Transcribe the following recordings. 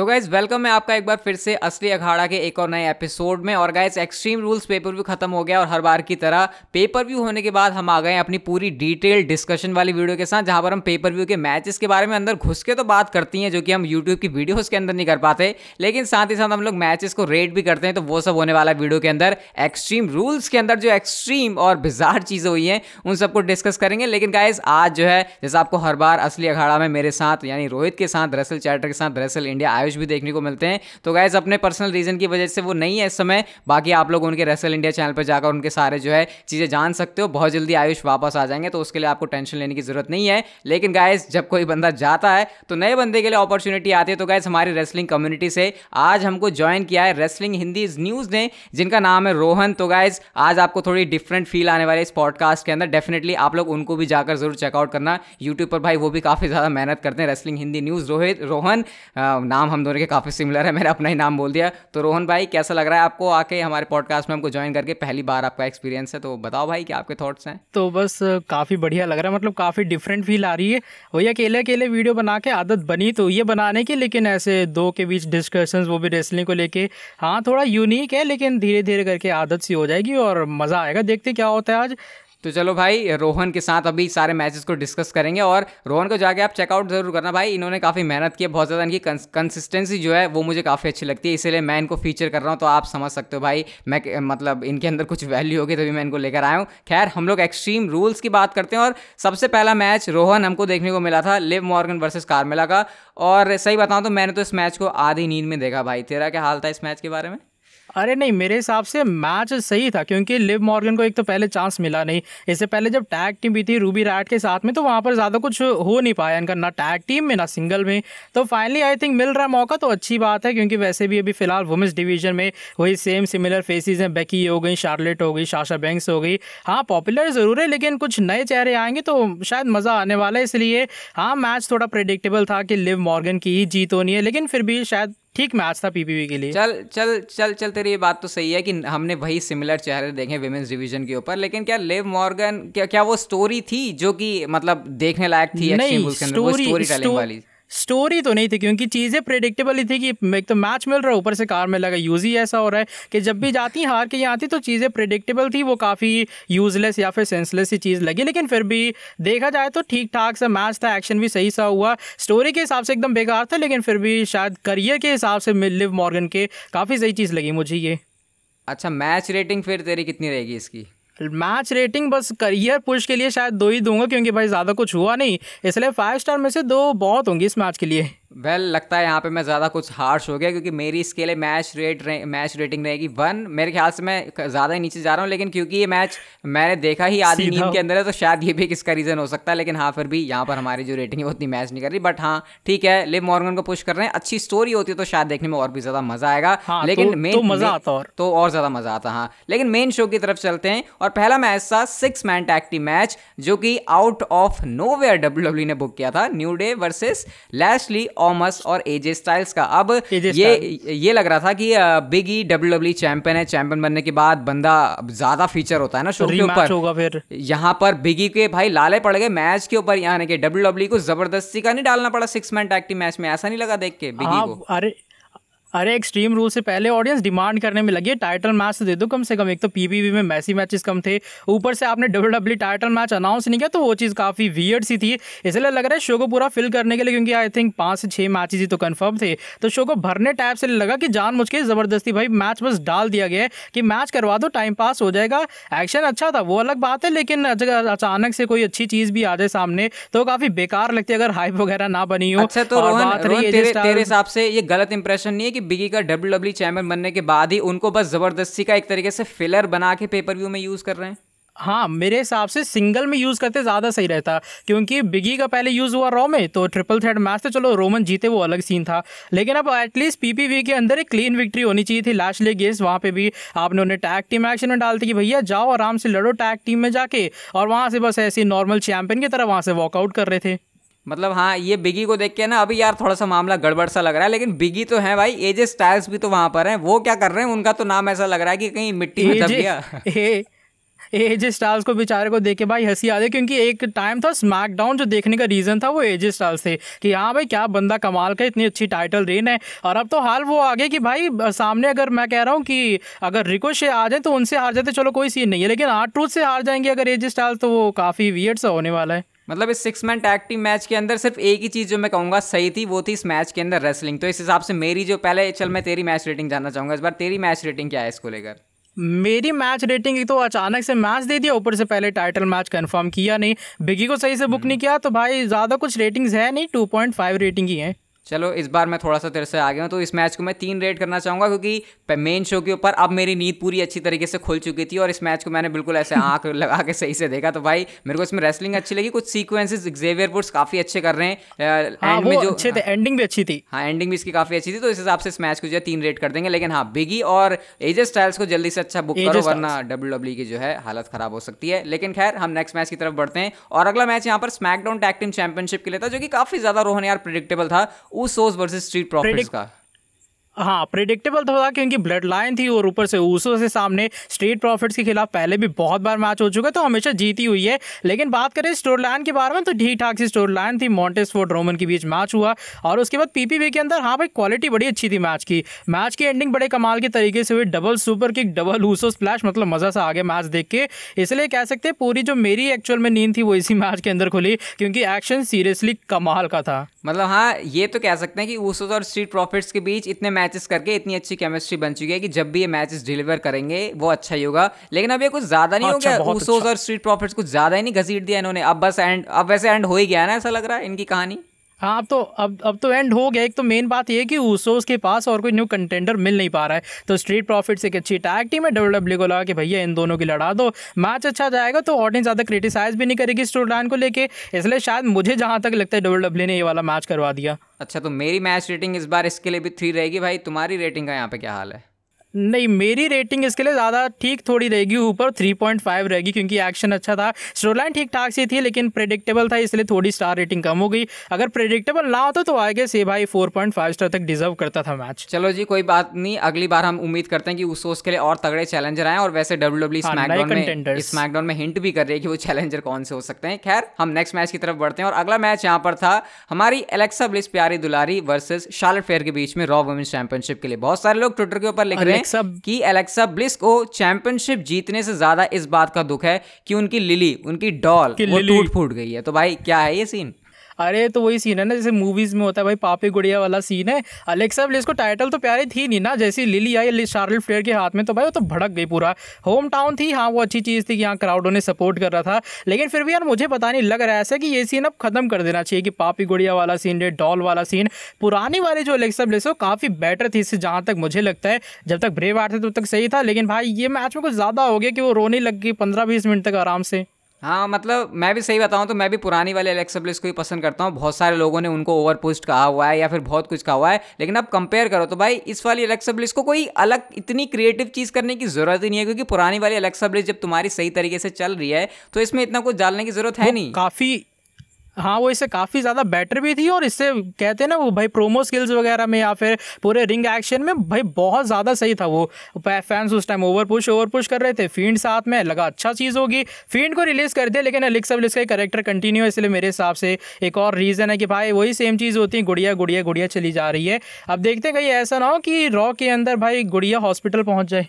तो guys welcome है आपका एक बार फिर से असली अखाड़ा के एक और नए एपिसोड में। और guys extreme rules pay per view खत्म हो गया और हर बार की तरह पेपर व्यू होने के बाद हम आ गए अपनी पूरी डिटेल डिस्कशन वाली वीडियो के साथ, जहाँ पर हम पेपर व्यू के मैचेस के बारे में अंदर घुस के तो बात करती हैं, जो कि हम यूट्यूब की वीडियोज़ के अंदर नहीं कर पाते। लेकिन साथ ही साथ हम लोग मैचेस को रेट भी करते हैं तो वो सब होने वाला वीडियो के अंदर। एक्सट्रीम रूल्स के अंदर जो एक्सट्रीम और बिजार चीज़ें हुई हैं, उन सबको डिस्कस करेंगे। लेकिन गाइज़ आज जो है, जैसे आपको हर बार असली अखाड़ा में मेरे साथ, यानी रोहित के साथ रसल चैटर के साथ रसल इंडिया आयुष भी देखने को मिलते हैं। तो गाइज़ अपने पर्सनल रीज़न की वजह से वो नहीं है इस समय। बाकी आप लोग उनके रेसल इंडिया चैनल पर जाकर उनके सारे जो है चीज़ें जान सकते हो। बहुत जल्दी आयुष वापस आ जाएँगे तो उसके लिए आपको टेंशन लेने की ज़रूरत नहीं है। लेकिन गाइस जब कोई बंदा जाता है तो नए बंदे के लिए अपॉर्चुनिटी आती है। तो गाइस हमारी रेसलिंग कम्युनिटी से आज हमको ज्वाइन किया है रेसलिंग हिंदी न्यूज़ ने, जिनका नाम है रोहन। तो गाइज़ आज आपको थोड़ी डिफरेंट फील आने वाले इस पॉडकास्ट के अंदर। डेफिनेटली आप लोग उनको भी जाकर ज़रूर चेकआउट करना। यूट्यूब पर भाई वो भी काफ़ी ज़्यादा मेहनत करते हैं रेसलिंग हिंदी न्यूज़ रोहित, रोहन। नाम हम दोनों के काफ़ी सिमिलर है मेरा अपना ही नाम बोल दिया। तो रोहन भाई, कैसा लग रहा है आपको आके हमारे पॉडकास्ट में हमको ज्वाइन करके? पहली बार आपका एक्सपीरियंस है तो बताओ भाई, क्या आपके थॉट्स हैं? तो बस, काफ़ी बढ़िया लग रहा है मतलब काफ़ी डिफरेंट फील आ रही है। वही अकेले अकेले वीडियो बना के आदत बनी तो ये बनाने की, लेकिन ऐसे दो के बीच डिस्कशंस वो भी रेसलिंग को लेके हाँ थोड़ा यूनिक है, लेकिन धीरे धीरे करके आदत सी हो जाएगी और मज़ा आएगा। देखते क्या होता है आज। तो चलो भाई, रोहन के साथ अभी सारे मैचेस को डिस्कस करेंगे और रोहन को जाके आप चेकआउट ज़रूर करना। भाई, इन्होंने काफ़ी मेहनत की है, बहुत ज़्यादा इनकी कंसिस्टेंसी जो है, वो मुझे काफ़ी अच्छी लगती है। इसीलिए मैं इनको फीचर कर रहा हूँ तो आप समझ सकते हो भाई, मैं मतलब इनके अंदर कुछ वैल्यू होगी, तभी मैं इनको लेकर आया हूँ। खैर, हम लोग एक्सट्रीम रूल्स की बात करते हैं और सबसे पहला मैच रोहन हमको देखने को मिला था लिव मॉर्गन वर्सेज कार्मेला का। और सही बताऊँ तो मैंने तो इस मैच को आधी नींद में देखा भाई। तेरा क्या हाल था इस मैच के बारे में? अरे नहीं, मेरे हिसाब से मैच सही था, क्योंकि लिव मॉर्गन को एक तो पहले चांस मिला नहीं। इससे पहले जब टैग टीम भी थी रूबी राइट के साथ में तो वहाँ पर ज़्यादा कुछ हो नहीं पाया इनका, ना टैग टीम में, ना सिंगल में। तो फाइनली आई थिंक मिल रहा है मौका तो अच्छी बात है, क्योंकि वैसे भी अभी फ़िलहाल वुमेंस डिवीज़न में वही सेम सिमिलर फेसिस हैं। बेकी हो गई शार्लेट हो गई शाशा बैंक्स हो गई। हाँ पॉपुलर ज़रूर है, लेकिन कुछ नए चेहरे आएँगे तो शायद मज़ा आने वाला है, इसलिए हाँ मैच थोड़ा प्रेडिक्टेबल था कि लिव मॉर्गन की ही जीत होनी है, लेकिन फिर भी शायद ठीक मैच था पीपीवी के लिए। चल चल चल चल तेरी ये बात तो सही है कि हमने वही सिमिलर चेहरे देखे विमेंस डिवीज़न के ऊपर लेकिन क्या लेव मॉर्गन क्या क्या वो स्टोरी थी जो कि मतलब देखने लायक थी नहीं स्टोरी स्टोरी टेलिंग वाली? स्टोरी तो नहीं थी, क्योंकि चीज़ें प्रेडिक्टेबल ही थी कि एक तो मैच मिल रहा है, ऊपर से कार में लगा यूज़ ही ऐसा हो रहा है कि जब भी जाती, हार के यहाँ आती तो चीज़ें प्रेडिक्टेबल थी, वो काफ़ी यूज़लेस या फिर सेंसलेस ही चीज़ लगी। लेकिन फिर भी देखा जाए तो ठीक ठाक सा मैच था एक्शन भी सही सा हुआ। स्टोरी के हिसाब से एकदम बेकार था, लेकिन फिर भी शायद करियर के हिसाब से लिव मॉर्गन के काफ़ी सही चीज़ लगी मुझे ये। अच्छा मैच रेटिंग फिर तेरी कितनी रहेगी इसकी? मैच रेटिंग बस करियर पुश के लिए शायद दो ही दूँगा, क्योंकि भाई ज़्यादा कुछ हुआ नहीं। इसलिए फाइव स्टार में से दो बहुत होंगी इस मैच के लिए। वेल well, लगता है यहाँ पे मैं ज़्यादा कुछ हार्श हो गया क्योंकि मेरी इसके लिए मैच रेट रे, मैच रेटिंग रहेगी। वन मेरे ख्याल से मैं ज़्यादा ही नीचे जा रहा हूँ लेकिन क्योंकि ये मैच मैंने देखा ही आधी नींद के अंदर है तो शायद ये भी किसका रीज़न हो सकता है लेकिन हाँ फिर भी यहाँ पर हमारी जो रेटिंग है वो उतनी मैच नहीं कर रही। बट हाँ ठीक है लिव मॉर्गन को पुश कर रहे हैं। अच्छी स्टोरी होती है तो शायद देखने में और भी ज़्यादा मज़ा आएगा। हाँ, लेकिन मेन तो मज़ा आता और। तो और ज़्यादा मज़ा आता हाँ। लेकिन मेन शो की तरफ़ चलते हैं और पहला मैच था सिक्स मैन टैक्टी मैच जो कि out of nowhere W ने बुक किया था New Day versus Lashley Omos और एजे स्टाइल्स का। अब ये ये लग रहा था कि Big E W W champion है। चैंपियन बनने के बाद बंदा ज़्यादा फीचर होता है ना शो के ऊपर। होगा फिर। यहाँ पर बिगी के भाई लाले पड़ गए मैच के ऊपर। यहाँ के डब्ल्यू डब्ल्यू को ज़बरदस्ती का नहीं डालना पड़ा। सिक्स मैन टैक्टी मैच में। ऐसा नहीं लगा देख के बिगी हाँ, को। अरे अरे एक्सट्रीम रूल से पहले ऑडियंस डिमांड करने में लगी टाइटल मैच तो दे दो कम से कम। एक तो पीपीवी में मैसी मैचेस कम थे। ऊपर से आपने W W title match announce नहीं किया तो वो चीज़ काफ़ी वियर्ड सी थी। इसलिए लग रहा है शो को पूरा फिल करने के लिए क्योंकि आई थिंक पाँच से छः मैचेज ही तो कन्फर्म थे। तो शो को भरने टाइप से लगा कि जान मुझ के ज़बरदस्ती भाई मैच बस डाल दिया गया है कि मैच करवा दो टाइम पास हो जाएगा। एक्शन अच्छा था वो अलग बात है लेकिन अचानक से कोई अच्छी चीज़ भी आ जाए सामने तो काफ़ी बेकार लगती है अगर हाइप वगैरह ना बनी हो। अच्छा तो तेरे हिसाब से ये गलत इंप्रेशन नहीं है कि बिगी का डब्ल्यू डब्ल्यू चैंपियन बनने के बाद ही उनको बस ज़बरदस्ती का एक तरीके से फिलर बना के पेपर व्यू में यूज़ कर रहे हैं। हाँ मेरे हिसाब से सिंगल में यूज़ करते ज़्यादा सही रहता, क्योंकि बिगी का पहले यूज़ हुआ रॉ में तो ट्रिपल थ्रेड मैच तो चलो रोमन जीते, वो अलग सीन था। लेकिन अब एटलीस्ट पीपीवी के अंदर एक क्लीन विक्ट्री होनी चाहिए थी लास्ट ले गेस वहाँ पे भी आपने उन्हें टैग टीम एक्शन में डालते कि भैया जाओ आराम से लड़ो टैग टीम में जाके, और वहाँ से बस ऐसी नॉर्मल चैंपियन की तरह वहाँ से वॉकआउट कर रहे थे। मतलब हाँ ये बिगी को देख के ना अभी यार थोड़ा सा मामला गड़बड़ सा लग रहा है लेकिन बिगी तो है भाई एजे स्टाइल्स भी तो वहाँ पर हैं। वो क्या कर रहे हैं? उनका तो नाम ऐसा लग रहा है कि कहीं मिट्टी में दब गया। एजे स्टाइल्स को बेचारे को देख के भाई हँसी आ रही क्योंकि एक टाइम था स्मैकडाउन जो देखने का रीज़न था वो एजे स्टाइल्स थे कि हाँ भाई क्या बंदा कमाल का इतनी अच्छी टाइटल रेन है। और अब तो हाल वो आ गया कि भाई सामने अगर मैं कह रहा हूँ कि अगर रिकोशे आ जाए तो उनसे हार जाते चलो कोई सीन नहीं है। लेकिन आर्ट ट्रूथ से हार जाएँगे अगर एजे स्टाइल्स तो वो काफ़ी वियर्ड सा होने वाला है। मतलब इस six man tag team match के अंदर सिर्फ़ एक ही चीज़ जो मैं कहूँगा सही थी वो थी इस मैच के अंदर रेसलिंग तो इस हिसाब से मेरी जो पहले चल मैं तेरी मैच रेटिंग जानना चाहूँगा इस बार तेरी मैच रेटिंग क्या है इसको लेकर? मेरी मैच रेटिंग एक तो अचानक से मैच दे दिया ऊपर से पहले टाइटल मैच कंफर्म किया नहीं। बिगी को सही से बुक नहीं किया तो भाई ज़्यादा कुछ रेटिंग्स है नहीं टू पॉइंट फाइव रेटिंग ही है। चलो इस बार मैं थोड़ा सा तेरे से आ गया हूँ तो इस मैच को मैं तीन रेट करना चाहूँगा क्योंकि मेन शो के ऊपर अब मेरी नींद पूरी अच्छी तरीके से खुल चुकी थी और इस मैच को मैंने बिल्कुल ऐसे आँख लगा के सही से देखा। तो भाई मेरे को इसमें रेसलिंग अच्छी लगी कुछ सीक्वेंसेस जेवियर वुड्स काफ़ी अच्छे कर रहे हैं हाँ, एंड में जो अच्छे थे एंडिंग भी अच्छी थी। हाँ एंडिंग भी इसकी काफ़ी अच्छी थी तो इस हिसाब से इस मैच को जो है तीन रेट कर देंगे। लेकिन हाँ बिगी और एजे स्टाइल्स को जल्दी से अच्छा बुक करो वरना डब्ल्यू डब्ल्यू की जो है हालत खराब हो सकती है। लेकिन खैर हम नेक्स्ट मैच की तरफ़ बढ़ते हैं और अगला मैच यहाँ पर स्मैकडाउन टैग टीम चैंपियनशिप के लिए था जो कि काफ़ी ज़्यादा रोहन यार प्रिडिक्टेबल था। उस सोज वर्सेज स्ट्रीट प्रॉफिट्स का। हाँ प्रिडिक्टेबल तो था क्योंकि ब्लड लाइन थी और ऊपर से ऊसो से सामने स्ट्रीट प्रॉफिट्स के खिलाफ पहले भी बहुत बार मैच हो चुका है तो हमेशा जीती हुई है। लेकिन बात करें स्टोर लाइन के बारे में तो ठीक ठाक सी स्टोर लाइन थी। मॉन्टेस फोर्ट रोमन के बीच मैच हुआ और उसके बाद पीपीवी के अंदर हाँ भाई क्वालिटी बड़ी अच्छी थी मैच की। मैच की एंडिंग बड़े कमाल के तरीके से हुई। Double super kick double Uso splash मतलब मज़ा सा आगे मैच देख के। इसलिए कह सकते हैं पूरी जो मेरी एक्चुअल में नींद थी वो इसी मैच के अंदर खुली क्योंकि एक्शन सीरियसली कमाल का था। मतलब हाँ ये तो कह सकते हैं कि ऊसोज और स्ट्रीट प्रॉफिट्स के बीच इतने मैचेस करके इतनी अच्छी केमिस्ट्री बन चुकी है कि जब भी ये मैचेस डिलीवर करेंगे वो अच्छा ही होगा। लेकिन अब ये कुछ ज़्यादा नहीं अच्छा, हो गया ऊसोज अच्छा। और स्ट्रीट प्रॉफिट्स कुछ ज़्यादा ही नहीं घसीट दिया इन्होंने। अब बस एंड अब वैसे एंड हो ही गया ना ऐसा लग रहा है इनकी कहानी? हाँ अब तो अब अब तो एंड हो गया। एक तो मेन बात ये कि ऊसोस के पास और कोई न्यू कंटेंडर मिल नहीं पा रहा है। तो स्ट्रीट प्रॉफिट्स एक अच्छी टैग टीम है। डब्ल्यू डब्ल्यू को लगा कि, भैया, इन दोनों की लड़ा दो। मैच अच्छा जाएगा तो ऑडियंस ज़्यादा क्रिटिसाइज भी नहीं करेगी स्टोर लाइन को लेके। इसलिए शायद मुझे जहाँ तक लगता है डब्ल्यू डब्ल्यू ने ये वाला मैच करवा दिया। अच्छा तो मेरी मैच रेटिंग इस बार इसके लिए भी थ्री रहेगी भाई। तुम्हारी रेटिंग का यहाँ पे क्या हाल है? नहीं मेरी रेटिंग इसके लिए ज़्यादा ठीक थोड़ी रहेगी ऊपर 3.5 रहेगी क्योंकि एक्शन अच्छा था। स्टोरलाइन ठीक ठाक सी थी लेकिन प्रेडिक्टेबल था इसलिए थोड़ी स्टार रेटिंग कम हो गई। अगर प्रेडिक्टेबल ना होता तो आगे से भाई 4.5 स्टार तक डिजर्व करता था मैच चलो जी कोई बात नहीं अगली बार हम उम्मीद करते हैं कि उस सोच के लिए और तगड़े चैलेंजर आए और वैसे डब्ल्यू डब्ल्यू स्मैकडाउन में स्मैकडाउन में हिंट भी कर रही है कि वो चैलेंजर कौन से हो सकते हैं। खैर हम नेक्स्ट मैच की तरफ़ बढ़ते हैं और अगला मैच यहाँ पर था हमारी एलेक्सा ब्लिस प्यारी दुलारी वर्सेज शार्लेट फेयर के बीच में रॉ वुमेन्स चैंपियनशिप के लिए। बहुत सारे लोग ट्विटर के ऊपर लिख रहे हैं कि एलेक्सा ब्लिस को चैंपियनशिप जीतने से ज़्यादा इस बात का दुख है कि उनकी लिली उनकी डॉल वो टूट फूट गई है। तो भाई क्या है ये सीन अरे तो वही सीन है ना, जैसे मूवीज़ में होता है, भाई, पापी गुड़िया वाला सीन है। अलेक्सा ब्लिस को टाइटल तो प्यारी थी नहीं ना, जैसी लिली आई शार्लेट फ्लेयर के हाथ में तो भाई, वो तो भड़क गई पूरा। होम टाउन थी हाँ वो अच्छी चीज़ थी कि यहाँ क्राउडों ने सपोर्ट कर रहा था। लेकिन फिर भी यार, मुझे पता नहीं लग रहा है ऐसा कि ये सीन अब खत्म कर देना चाहिए, कि पापी गुड़िया वाला सीन डॉल वाला सीन पुरानी वाली जो अलेक्सा ब्लिस हो काफ़ी बेटर थी इससे, जहाँ तक मुझे लगता है। जब तक ब्रेव आर्ट थे तब तक सही था, लेकिन भाई, ये मैच में कुछ ज़्यादा हो गया कि वो रोने लग गई पंद्रह बीस मिनट तक आराम से। हाँ मतलब मैं भी सही बताऊँ तो मैं भी पुरानी वाले एलेक्सा ब्लिस को ही पसंद करता हूँ। बहुत सारे लोगों ने उनको ओवर पोस्ट कहा हुआ है या फिर बहुत कुछ कहा हुआ है लेकिन अब कंपेयर करो तो भाई इस वाली एलेक्सा ब्लिस को कोई अलग इतनी क्रिएटिव चीज़ करने की ज़रूरत ही नहीं है क्योंकि पुरानी वाली एलेक्सा ब्लिस जब तुम्हारी सही तरीके से चल रही है तो इसमें इतना कुछ डालने की ज़रूरत है नहीं। काफ़ी हाँ वो इससे काफ़ी ज़्यादा बेटर भी थी और इससे कहते हैं ना, वो भाई प्रोमो स्किल्स वगैरह में या फिर पूरे रिंग एक्शन में भाई बहुत ज़्यादा सही था वो। फैंस उस time over push over push कर रहे थे। फ़ीड साथ में लगा अच्छा चीज़ होगी। फ़ील्ड को रिलीज़ कर दिया, लेकिन अलिक्स अलिक्स का करेक्टर कंटिन्यू है, इसलिए मेरे हिसाब से एक और रीज़न है कि भाई वही सेम चीज़ होती है, गुड़िया गुड़िया गुड़िया चली जा रही है। अब देखते हैं कहीं ऐसा ना हो कि रॉ के अंदर भाई गुड़िया हॉस्पिटल पहुँच जाए।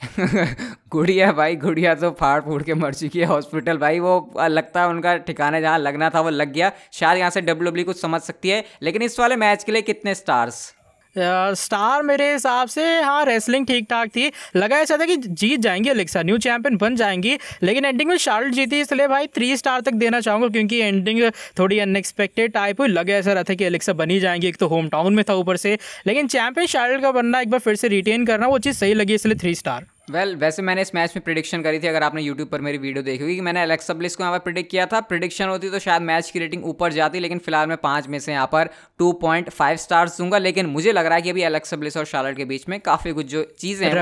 गुड़िया भाई, गुड़िया तो फाड़ फूड़ के मर चुकी है हॉस्पिटल। भाई, वो लगता है उनका ठिकाने जहाँ लगना था वो लग गया। शायद यहाँ से डब्ल्यू कुछ समझ सकती है, लेकिन इस वाले मैच के लिए कितने स्टार्स स्टार मेरे हिसाब से हाँ रेसलिंग ठीक ठाक थी। लगा ऐसा था कि जीत जाएँगी अलेक्सा न्यू चैंपियन बन जाएँगी, लेकिन एंडिंग में शार्ट जीती, इसलिए भाई थ्री स्टार तक देना चाहूँगा, क्योंकि एंडिंग थोड़ी अनएक्सपेक्टेड टाइप हुई। लगा ऐसा रहा था कि अलेक्सा बनी जाएँगी, एक तो होम टाउन में था ऊपर से। लेकिन चैंपियन शार्ट का बनना, एक बार फिर से रिटेन करना, वो चीज़ सही लगी, इसलिए थ्री स्टार वेल well, वैसे मैंने इस मैच में प्रिडिक्शन करी थी अगर आपने यूट्यूब पर मेरी वीडियो देखी होगी कि मैंने अलेक्सा ब्लिस को यहाँ पर प्रिडिक्ट किया था। प्रिडिक्शन होती तो शायद मैच की रेटिंग ऊपर जाती लेकिन फ़िलहाल मैं पाँच में से यहाँ पर टू पॉइंट फाइव स्टार्स दूँगा। लेकिन मुझे लग रहा है कि अभी अलेक्सा ब्लिस और शार्लट के बीच में काफ़ी कुछ जो चीज़ें हैं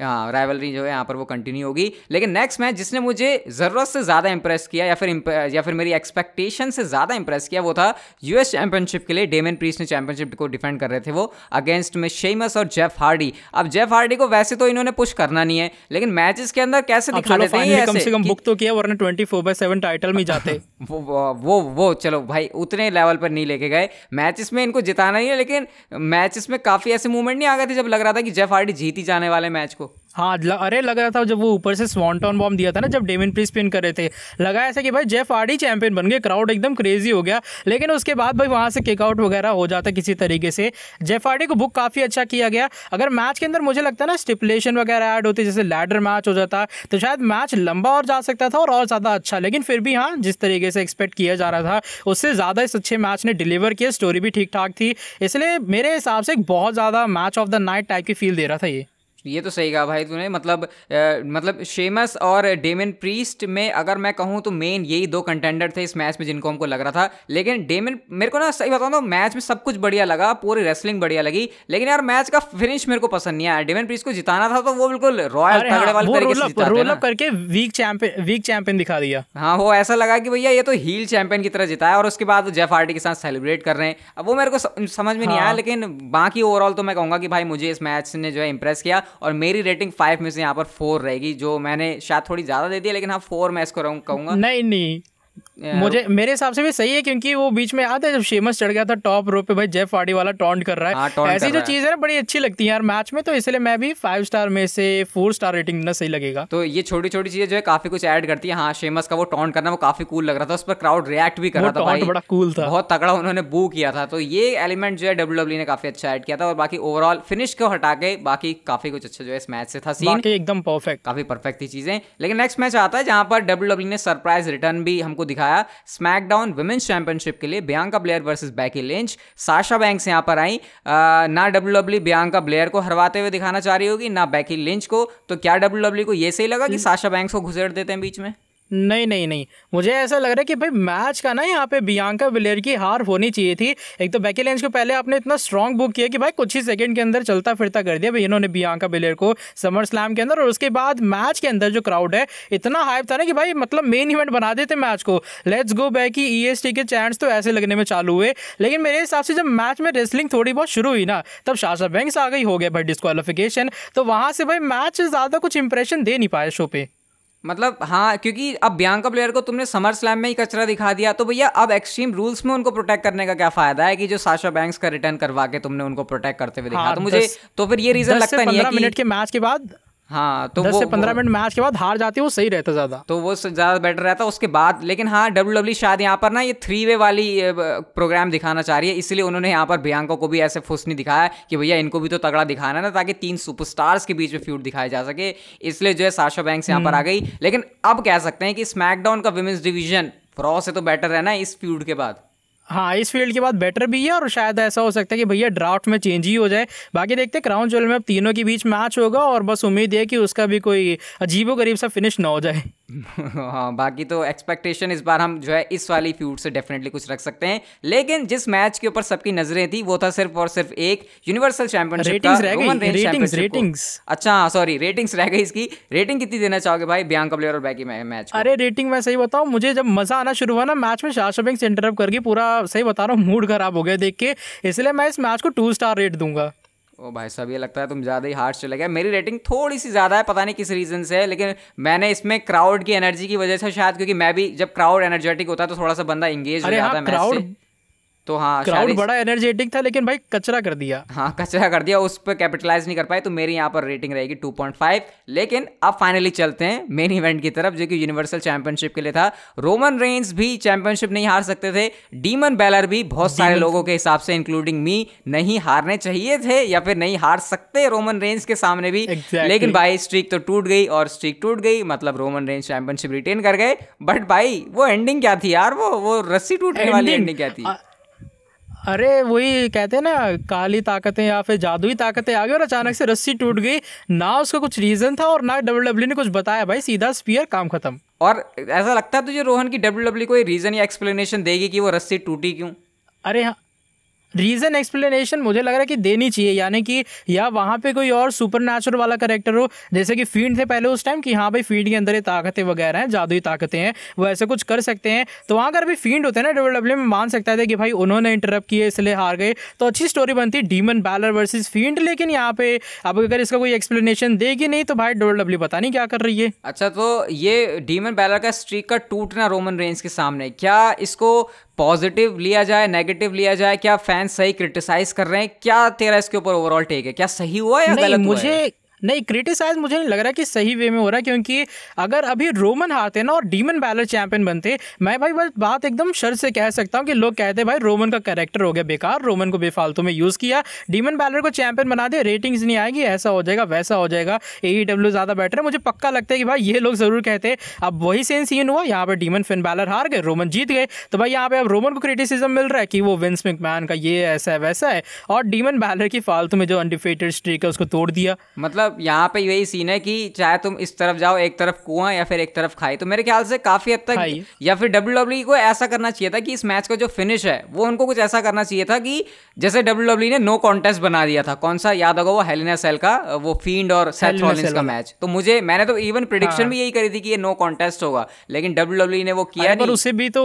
हाँ। राइवलरी जो है यहाँ पर वो कंटिन्यू होगी। लेकिन नेक्स्ट मैच जिसने मुझे ज़रूरत से ज़्यादा इंप्रेस किया या फिर या फिर मेरी एक्सपेक्टेशन से ज़्यादा इंप्रेस किया वो था यूएस चैंपियनशिप के लिए। डेमन प्रीस ने चैंपियनशिप को डिफेंड कर रहे थे वो अगेंस्ट में शेमस और जेफ हार्डी अब जेफ हार्डी को वैसे तो इन्होंने पुश करना नहीं है। लेकिन मैचेस के अंदर कैसे दिखा देते हैं? कम से कम बुक तो किया वरना twenty four by seven title में जाते। वो वो वो वो चलो भाई उतने लेवल पर नहीं लेके गए। मैचेस में इनको जिताना ही है लेकिन मैचेस में काफ़ी ऐसे मूवमेंट नहीं आ गए थे जब लग रहा था कि जेफ हार्डी जीत ही जाने वाले मैच को। हाँ ल- अरे, लग रहा था जब वो ऊपर से स्वॉन्टॉन बॉम्ब दिया था ना, जब डेविन प्री स्पिन कर रहे थे। लगा ऐसा कि भाई जेफ हार्डी चैंपियन बन गए क्राउड एकदम क्रेजी हो गया। लेकिन उसके बाद भाई, वहाँ से किकआउट वगैरह हो जाता किसी तरीके से। जेफ हार्डी को बुक काफ़ी अच्छा किया गया। अगर मैच के अंदर मुझे लगता है ना स्टिपुलेशन वगैरह ऐड होती, जैसे लैडर मैच हो जाता तो शायद मैच लंबा और जा सकता था और और ज़्यादा अच्छा। लेकिन फिर भी हाँ जिस तरीके से एक्सपेक्ट किया जा रहा था, उससे ज़्यादा इस अच्छे मैच ने डिलीवर किया। स्टोरी भी ठीक ठाक थी। इसलिए मेरे हिसाब से एक बहुत ज़्यादा match of the night type की फील दे रहा था ये। ये तो सही कहा भाई तूने। मतलब अ, मतलब शेमस और डेमन प्रीस्ट में अगर मैं कहूँ तो मेन यही दो कंटेंडर थे इस मैच में जिनको हमको लग रहा था। लेकिन डेमन मेरे को ना सही बताऊँ तो मैच में सब कुछ बढ़िया लगा पूरी रेसलिंग बढ़िया लगी। लेकिन यार मैच का फिनिश मेरे को पसंद नहीं आया। डेमन प्रीस्ट को जिताना था तो वो बिल्कुल रॉयल तगड़े हाँ, वाले तरीके से रोल अप करके वीक चैंपियन वीक चैंपियन दिखा दिया। हाँ वो ऐसा लगा कि भैया ये तो हील चैंपियन की तरह जिताया और उसके बाद जेफ हार्डी के साथ सेलिब्रेट कर रहे हैं। अब वो मेरे को समझ में नहीं आया हाँ। लेकिन बाकी ओवरऑल तो मैं कहूँगा कि भाई मुझे इस मैच ने जो है इंप्रेस किया। और मेरी रेटिंग फाइव में से यहाँ पर फोर रहेगी, जो मैंने शायद थोड़ी ज़्यादा दे दी लेकिन हाँ फोर मैं इसको कहूँगा। नहीं नहीं। मुझे मेरे हिसाब से भी सही है क्योंकि वो बीच में याद है जब शेमस चढ़ गया था टॉप रो पे भाई जेफ हार्डी वाला टॉन्ट कर रहा हाँ, है ऐसी जो चीज़ है ना बड़ी अच्छी लगती है यार मैच में तो इसलिए मैं भी फाइव स्टार में से फोर स्टार रेटिंग देना सही लगेगा। तो ये छोटी छोटी चीज़ें जो है काफ़ी कुछ ऐड करती है। हाँ शेमस का वो टॉन्ट करना वो काफ़ी कूल लग रहा था। उस पर क्राउड रिएक्ट भी कर रहा था भाई। बड़ा cool था। बहुत तगड़ा उन्होंने बू किया था। तो ये एलिमेंट जो है डब्ल्यू ने काफ़ी अच्छा ऐड किया था और बाकी ओवरऑल फिनिश को हटा के बाकी काफ़ी कुछ अच्छा जो है इस मैच से था सीन एकदम परफेक्ट काफ़ी परफेक्ट थी चीज़ें। लेकिन नेक्स्ट मैच आता है जहाँ पर डब्ल्यू ने सरप्राइज़ रिटर्न भी हमको दिखाया स्मैकडाउन वुमेन्स चैंपियनशिप के लिए Bianca Belair versus Becky Lynch Sasha Banks यहाँ पर आई। ना डब्ल्यू डब्ल्यू बियांका ब्लेयर को हरवाते हुए दिखाना चाह रही होगी ना बैकी लिंच को। तो क्या डब्ल्यू डब्ल्यू को ये सही लगा कि साशा बैंक्स को घुसेड़ देते हैं बीच में? नहीं नहीं नहीं। मुझे ऐसा लग रहा है कि भाई मैच का ना यहाँ पे बियांका विलेर की हार होनी चाहिए थी। एक तो बैकी लेंस को पहले आपने इतना स्ट्रांग बुक किया कि भाई कुछ ही सेकंड के अंदर चलता फिरता कर दिया भाई इन्होंने बियांका विलेर को समर स्लैम के अंदर। और उसके बाद मैच के अंदर जो क्राउड है, इतना हाइप था ना कि भाई मतलब मेन इवेंट बना देते मैच को। लेट्स गो बैक की ई के चैंट्स तो ऐसे लगने में चालू हुए। लेकिन मेरे हिसाब से जब मैच में रेसलिंग थोड़ी बहुत शुरू हुई ना, तब शाशा बैंक्स आ गई, हो गया भाई डिस्क्वालिफिकेशन तो वहाँ से भाई मैच ज़्यादा कुछ इंप्रेशन दे नहीं पाया शो पे। मतलब हाँ क्योंकि अब बियांका प्लेयर को तुमने समर स्लैम में ही कचरा दिखा दिया तो भैया अब एक्सट्रीम रूल्स में उनको प्रोटेक्ट करने का क्या फ़ायदा है कि जो साशा बैंक्स का रिटर्न करवा के तुमने उनको प्रोटेक्ट करते हुए दिखा हाँ, तो मुझे तो फिर ये रीजन लगता नहीं है कि मिनट के मैच के बाद हाँ तो दस वो से पंद्रह मिनट मैच के बाद हार जाती है वो सही रहता ज़्यादा। तो वो ज़्यादा बेटर रहता उसके बाद लेकिन हाँ डब्ल्यू डब्ल्यू शायद यहाँ पर ना ये थ्री वे वाली प्रोग्राम दिखाना चाह रही है। इसलिए उन्होंने यहाँ पर बियांका को भी ऐसे फुस नहीं दिखाया कि भैया इनको भी तो तगड़ा दिखाना है ना ताकि तीन सुपरस्टार्स के बीच में फ्यूड दिखाया जा सके। इसलिए जो है साशा बैंक्स यहाँ पर आ गई। लेकिन अब कह सकते हैं कि स्मैकडाउन का विमेंस डिवीज़न फ्रॉ से तो बेटर है ना इस फ्यूड के बाद। हाँ इस फ़ील्ड के बाद बेटर भी है और शायद ऐसा हो सकता है कि भैया ड्राफ्ट में चेंज ही हो जाए। बाकी देखते हैं क्राउन ज्वेल में अब तीनों के बीच मैच होगा और बस उम्मीद है कि उसका भी कोई अजीबो गरीब सा फिनिश ना हो जाए। हाँ बाकी तो एक्सपेक्टेशन इस बार हम जो है इस वाली फ्यूड से डेफिनेटली कुछ रख सकते हैं। लेकिन जिस मैच के ऊपर सबकी नज़रें थी वो था सिर्फ़ और सिर्फ़ एक यूनिवर्सल चैंपियनशिप का रोमन रेंज ratings, चैंपियनशिप को। अच्छा सॉरी रेटिंग्स रह गई इसकी। रेटिंग कितनी देना चाहोगे भाई बियांका प्लेयर और बैकी मैच अरे रेटिंग मैं सही बताऊँ मुझे जब मज़ा आना शुरू हुआ ना मैच में शाशा बैंक्स इंटरप्ट करके पूरा सही बता रहा हूँ मूड खराब हो गया देख के। इसलिए मैं इस मैच को टू स्टार रेट दूँगा। ओ भाई साहब ये लगता है तुम ज़्यादा ही हार्ड चले गए। मेरी रेटिंग थोड़ी सी ज़्यादा है पता नहीं किस रीज़न से है लेकिन मैंने इसमें क्राउड की एनर्जी की वजह से शायद क्योंकि मैं भी जब क्राउड एनर्जेटिक होता है तो थोड़ा सा बंदा इंगेज हो जाता हाँ है मैच क्राउड तो हाँ क्राउड बड़ा एनर्जेटिक था लेकिन भाई कचरा कर दिया। हाँ कचरा कर दिया उस पर कैपिटलाइज नहीं कर पाए तो मेरी यहाँ पर रेटिंग रहेगी 2.5 लेकिन अब फाइनली चलते हैं मेन इवेंट की तरफ़ जो कि यूनिवर्सल चैंपियनशिप के लिए था। रोमन रेंज भी चैंपियनशिप नहीं हार सकते थे। डीमन बैलर भी बहुत सारे लोगों के हिसाब से इंक्लूडिंग मी नहीं हारने चाहिए थे या फिर नहीं हार सकते रोमन रेंज के सामने भी। Exactly. लेकिन भाई स्ट्रीक तो टूट गई और स्ट्रीक टूट गई मतलब रोमन रेंज चैंपियनशिप रिटेन कर गए। बट भाई वो एंडिंग क्या थी यार? वो वो रस्सी टूटने वाली एंडिंग क्या थी? अरे वही कहते हैं ना काली ताकतें या फिर जादुई ताकतें आ गई और अचानक से रस्सी टूट गई। ना उसका कुछ रीजन था और ना डब्ल्यू डब्ल्यू ने कुछ बताया भाई सीधा स्पीयर काम खत्म। और ऐसा लगता है तुझे रोहन की डब्ल्यू डब्ल्यू कोई रीजन या एक्सप्लेनेशन देगी कि वो रस्सी टूटी क्यों? अरे हाँ रीज़न एक्सप्लेनेशन मुझे लग रहा है कि देनी चाहिए, यानी कि या वहाँ पे कोई और सुपर नेचुरल वाला करेक्टर हो, जैसे कि फ़ीड थे पहले उस टाइम कि हाँ भाई फ़ीड के अंदर ये ताकतें वगैरह हैं, जादुई ताकतें हैं, वो ऐसे कुछ कर सकते हैं। तो वहाँ अगर अभी फ़ीड होते हैं ना डब्ल्यू डब्ल्यू में मान सकता था कि भाई उन्होंने इंटरप्ट किए, इसलिए हार गए। तो अच्छी स्टोरी बनती डीमन बैलर वर्सेज फ़ीड लेकिन यहाँ पे अब अगर इसका कोई एक्सप्लेनेशन देगी नहीं तो भाई डब्ल्यू पता नहीं क्या कर रही है। अच्छा तो ये डीमन बैलर का स्ट्रीक का टूटना रोमन रेंज के सामने, क्या इसको पॉजिटिव लिया जाए नेगेटिव लिया जाए क्या फैंस सही क्रिटिसाइज कर रहे हैं क्या तेरा इसके ऊपर ओवरऑल टेक है क्या सही हुआ या गलत मुझे हुआ है? नहीं क्रिटिसाइज मुझे नहीं लग रहा कि सही वे में हो रहा है, क्योंकि अगर अभी रोमन हारते ना और डीमन बैलर चैंपियन बनते मैं भाई बस बात एकदम शर से कह सकता हूँ कि लोग कहते भाई रोमन का कैरेक्टर हो गया बेकार रोमन को बेफालतू में यूज़ किया डीमन बैलर को चैंपियन बना दे रेटिंग्स नहीं आएगी, ऐसा हो जाएगा, वैसा हो जाएगा ए डब्ल्यू e ज़्यादा बेटर है। मुझे पक्का लगता है कि भाई, ये लोग ज़रूर कहते अब वही सेम सीन हुआ, यहाँ पर डीमन फिन बैलर हार गए रोमन जीत गए। तो भाई, यहाँ पे अब रोमन को क्रिटिसिज्म मिल रहा है कि वो विंस मैन का ये ऐसा है वैसा है और डीमन बैलर की फालतू में जो अनडिफेटेड स्ट्रीक है, उसको तोड़ दिया। मतलब यहाँ पे यही सीन है कि चाहे तुम इस तरफ़ जाओ एक तरफ़ कुआँ या फिर एक तरफ़ खाई। तो मेरे ख्याल से काफ़ी हद तक या फिर डब्ल्यू डब्ल्यू e को ऐसा करना चाहिए था कि इस मैच का जो फिनिश है वो उनको कुछ ऐसा करना चाहिए था कि जैसे डब्ल्यू डब्ल्यू e ने नो कॉन्टेस्ट बना दिया था। कौन सा याद होगा वो हेलिना सेल का वो फ़ीड और सेथ रॉलिंस का मैच तो मुझे मैंने तो इवन प्रिडिक्शन हाँ। भी यही करी थी कि ये नो कॉन्टेस्ट होगा लेकिन डब्ल्यू डब्ल्यू e ने वो किया नहीं। उसे भी तो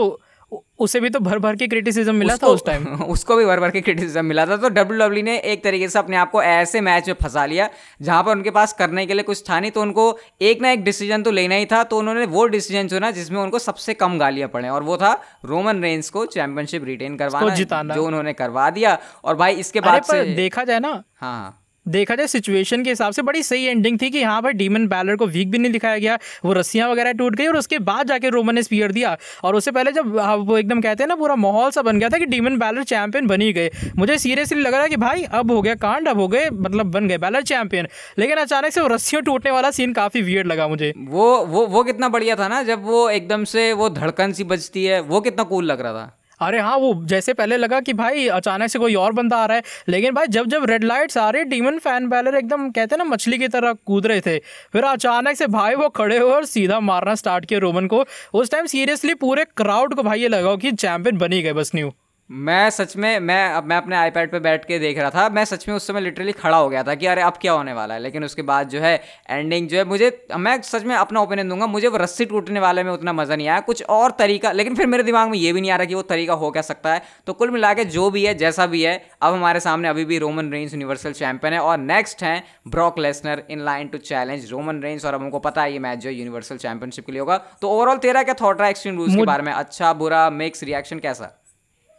उसे भी तो भर भर के क्रिटिसिज्म मिला था उस टाइम उसको भी भर भर के क्रिटिसिज्म मिला था। तो डब्ल्यू डब्ल्यू ने एक तरीके से अपने आप को ऐसे मैच में फंसा लिया जहाँ पर उनके पास करने के लिए कुछ था नहीं तो उनको एक ना एक डिसीज़न तो लेना ही था तो उन्होंने वो डिसीज़न चुना जिसमें उनको सबसे कम गालियाँ पड़े और वो था रोमन रेंस को चैंपियनशिप रिटेन करवाना जो उन्होंने करवा दिया। और भाई इसके बाद से देखा जाए ना हाँ। देखा जाए सिचुएशन के हिसाब से बड़ी सही एंडिंग थी कि यहाँ पर डीमन बैलर को वीक भी नहीं दिखाया गया। वो रस्सियाँ वगैरह टूट गई और उसके बाद जाके रोमन ने स्पीयर दिया। और उससे पहले जब वो एकदम कहते हैं ना, पूरा माहौल सा बन गया था कि डीमन बैलर चैंपियन बनी गए। मुझे सीरियसली लग रहा है कि भाई, अब हो गया, कांड अब हो गए मतलब बन गए बैलर चैंपियन लेकिन अचानक से वो रस्सियों टूटने वाला सीन काफ़ी वियर्ड लगा मुझे। वो वो वो कितना बढ़िया था ना, जब वो एकदम से वो धड़कन सी बजती है, वो कितना कूल लग रहा था। अरे हाँ वो जैसे पहले लगा कि भाई अचानक से कोई और बंदा आ रहा है, लेकिन भाई जब जब रेड लाइट्स आ रहे डीमन फ़ैन बैलर एकदम कहते हैं ना, मछली की तरह कूद रहे थे, फिर अचानक से भाई वो खड़े हुए और सीधा मारना स्टार्ट किया रोमन को। उस टाइम सीरियसली पूरे क्राउड को भाई ये लगा कि चैंपियन बनी गए बस न्यू मैं सच में मैं अब मैं अपने आईपैड पे बैठ के देख रहा था। मैं सच में उस समय लिटरली खड़ा हो गया था कि अरे अब क्या होने वाला है? लेकिन उसके बाद जो है एंडिंग जो है मुझे मैं सच में अपना ओपिनियन दूँगा मुझे वो रस्सी टूटने वाले में उतना मज़ा नहीं आया। कुछ और तरीका लेकिन फिर मेरे दिमाग में ये भी नहीं आ रहा कि वो तरीका हो क्या सकता है। तो कुल मिला के जो भी है जैसा भी है अब हमारे सामने अभी भी रोमन रेंज यूनिवर्सल चैंपियन है और नेक्स्ट है Brock Lesnar in line to challenge Roman Reigns और अब हमको पता है ये मैच जो यूनिवर्सल चैंपियनशिप के लिए होगा। तो ओवरऑल तेरा क्या थॉट रहा है एक्सट्रीम रूल्स के बारे में? अच्छा बुरा मिक्स रिएक्शन कैसा?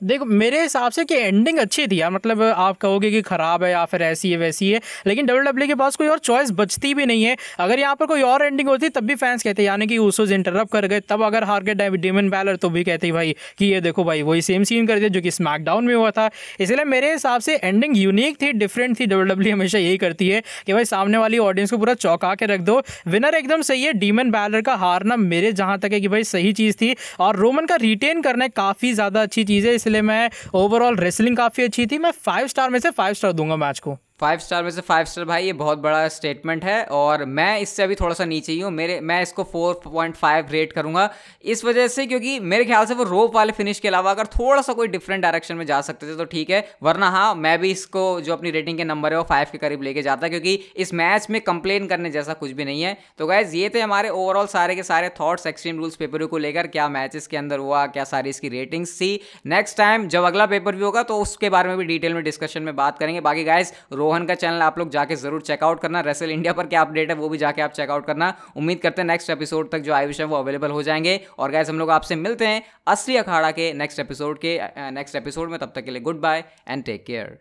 देखो, मेरे हिसाब से कि एंडिंग अच्छी थी यार। मतलब आप कहोगे कि ख़राब है या फिर ऐसी है, वैसी है, लेकिन डब्ल्यू डब्ल्यू के पास कोई और चॉइस बचती भी नहीं है। अगर यहाँ पर कोई और एंडिंग होती, तब भी फैंस कहते, यानी कि उसोज इंटरप्ट कर गए। तब अगर हार गए डीमन बैलर तो भी कहते भाई कि ये देखो भाई, वही सेम सीन कर दिया जो कि स्मैकडाउन में हुआ था। इसलिए मेरे हिसाब से एंडिंग यूनिक थी डिफरेंट थी। डब्ल्यू डब्ल्यू हमेशा यही करती है कि भाई सामने वाली ऑडियंस को पूरा चौंका के रख दो। विनर एकदम सही है। डीमन बैलर का हारना मेरे जहाँ तक है कि भाई सही चीज़ थी। और रोमन का रिटेन करना काफ़ी ज़्यादा अच्छी चीज़ है। इसलिए मैं ओवरऑल रेसलिंग काफ़ी अच्छी थी। मैं फाइव स्टार में से फाइव स्टार दूँगा मैच को। फाइव स्टार में से फाइव स्टार भाई, ये बहुत बड़ा स्टेटमेंट है और मैं इससे अभी थोड़ा सा नीचे ही हूँ। मेरे, मैं इसको फोर पॉइंट फाइव रेट करूँगा। इस वजह से क्योंकि मेरे ख्याल से वो रोप वाले फिनिश के अलावा अगर थोड़ा सा कोई डिफरेंट डायरेक्शन में जा सकते थे तो ठीक है। वरना हाँ मैं भी इसको जो अपनी रेटिंग के नंबर है, वो फाइव के करीब लेके जाता, क्योंकि इस मैच में कंप्लेन करने जैसा कुछ भी नहीं है। तो गैज ये थे हमारे ओवरऑल सारे के सारे थॉट्स एक्सट्रीम रूल्स पेपर को लेकर, क्या मैचेस के अंदर हुआ, क्या सारी इसकी रेटिंग्स थी। नेक्स्ट टाइम जब अगला पेपर भी होगा तो उसके बारे में भी डिटेल में डिस्कशन में बात करेंगे। बाकी गाइज़ रोहन का चैनल आप लोग जाके ज़रूर चेकआउट करना। रेसल इंडिया पर क्या अपडेट है, वो भी जाके आप चेकआउट करना। उम्मीद करते हैं नेक्स्ट एपिसोड तक जो आयुष है वो अवेलेबल हो जाएँगे। और गैस हम लोग आपसे मिलते हैं असली अखाड़ा के नेक्स्ट एपिसोड के नेक्स्ट एपिसोड में। तब तक के लिए good bye and take care